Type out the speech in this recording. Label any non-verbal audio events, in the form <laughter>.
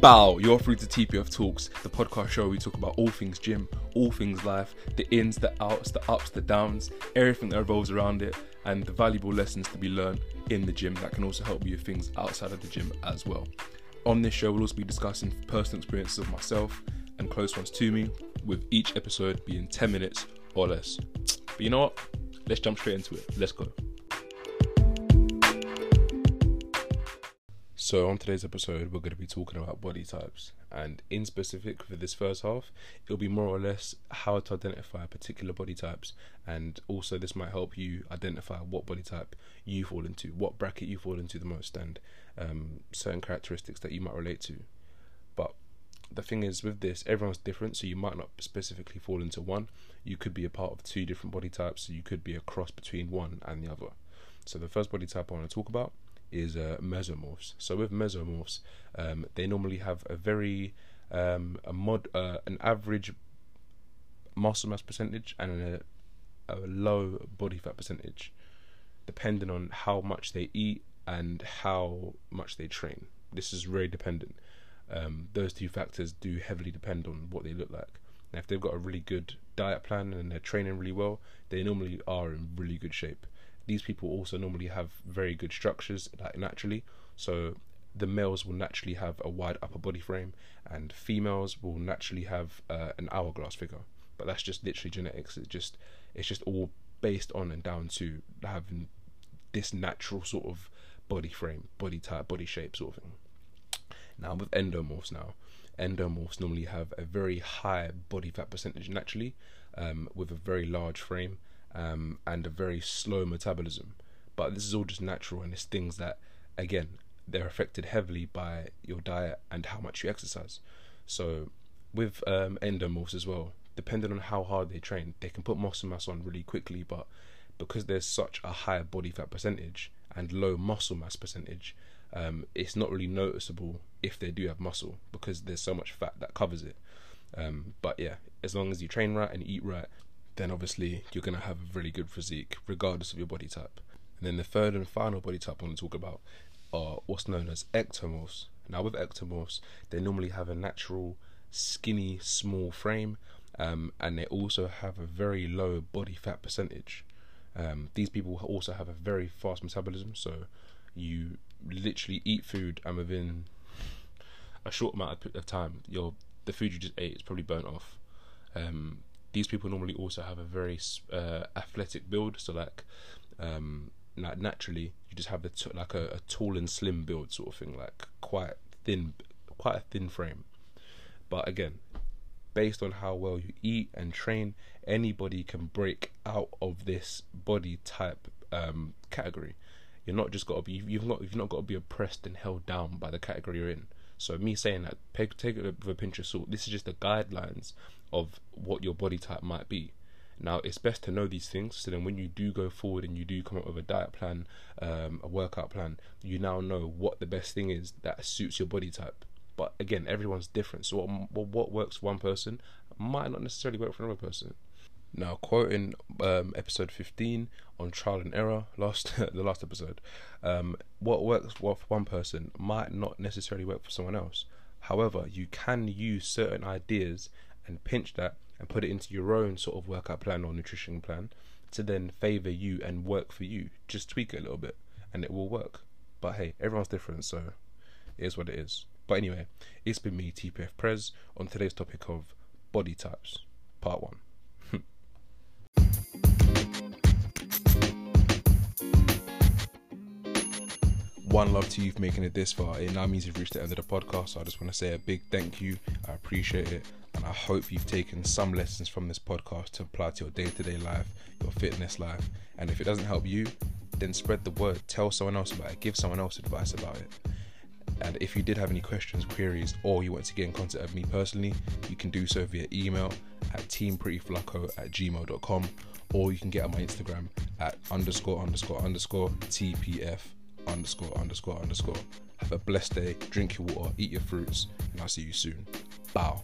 Bow, you're through to TPF Talks, the podcast show where we talk about all things gym, all things life, the ins, the outs, the ups, the downs, everything that revolves around it, and the valuable lessons to be learned in the gym that can also help you with things outside of the gym as well. On this show, we'll also be discussing personal experiences of myself and close ones to me, with each episode being 10 minutes or less. But you know what? Let's jump straight into it. Let's go. So, on today's episode, we're going to be talking about body types, and in specific for this first half, it'll be more or less how to identify particular body types, and also this might help you identify what body type you fall into, what bracket you fall into the most, and um, certain characteristics that you might relate to. But the thing is, with this, everyone's different, so you might not specifically fall into one. You could be a part of two different body types, so you could be a cross between one and the other. So, the first body type I want to talk about is uh, mesomorphs. So with mesomorphs, um, they normally have a very um, a mod uh, an average muscle mass percentage and a, a low body fat percentage, depending on how much they eat and how much they train. This is very dependent. Um, those two factors do heavily depend on what they look like. Now, if they've got a really good diet plan and they're training really well, they normally are in really good shape these people also normally have very good structures like naturally. So the males will naturally have a wide upper body frame and females will naturally have uh, an hourglass figure. But that's just literally genetics. It's just it's just all based on and down to having this natural sort of body frame body type body shape sort of thing. Now with endomorphs now endomorphs normally have a very high body fat percentage naturally um, with a very large frame um, and a very slow metabolism. But this is all just natural, and it's things that, again, they're affected heavily by your diet and how much you exercise. So, with um, endomorphs as well, depending on how hard they train, they can put muscle mass on really quickly, but because there's such a high body fat percentage and low muscle mass percentage, um, it's not really noticeable if they do have muscle because there's so much fat that covers it. Um, but yeah, as long as you train right and eat right, then obviously you're going to have a really good physique regardless of your body type. And then the third and final body type I want to talk about are what's known as ectomorphs. Now, with ectomorphs, they normally have a natural, skinny, small frame, um, and they also have a very low body fat percentage. Um, these people also have a very fast metabolism, so you literally eat food, and within a short amount of time, your the food you just ate is probably burnt off. Um, these people normally also have a very uh, athletic build. So like, um, like naturally, you just have the t- like a, a tall and slim build sort of thing, like quite thin, quite a thin frame. But again, based on how well you eat and train, anybody can break out of this body type um, category. You're not just got to be you've not you've not got to be oppressed and held down by the category you're in. So me saying that, take, take it with a pinch of salt. This is just the guidelines of what your body type might be. Now it's best to know these things so then when you do go forward and you do come up with a diet plan, um, a workout plan, you now know what the best thing is that suits your body type. But again, everyone's different. So what, what works for one person might not necessarily work for another person. Now, quoting um, episode 15 on trial and error, last <laughs> the last episode, um, what works well for one person might not necessarily work for someone else. However, you can use certain ideas and pinch that and put it into your own sort of workout plan or nutrition plan to then favor you and work for you. Just tweak it a little bit and it will work. But hey, everyone's different, so it is what it is. But anyway, it's been me, TPF Prez, on today's topic of body types, part one. One love to you for making it this far. It now means you've reached the end of the podcast. So I just want to say a big thank you. I appreciate it. And I hope you've taken some lessons from this podcast to apply to your day to day life, your fitness life. And if it doesn't help you, then spread the word. Tell someone else about it. Give someone else advice about it. And if you did have any questions, queries, or you want to get in contact with me personally, you can do so via email at teamprettyflacco at gmail.com or you can get on my Instagram at underscore underscore underscore TPF underscore underscore underscore. Have a blessed day, drink your water, eat your fruits, and I'll see you soon. Bow.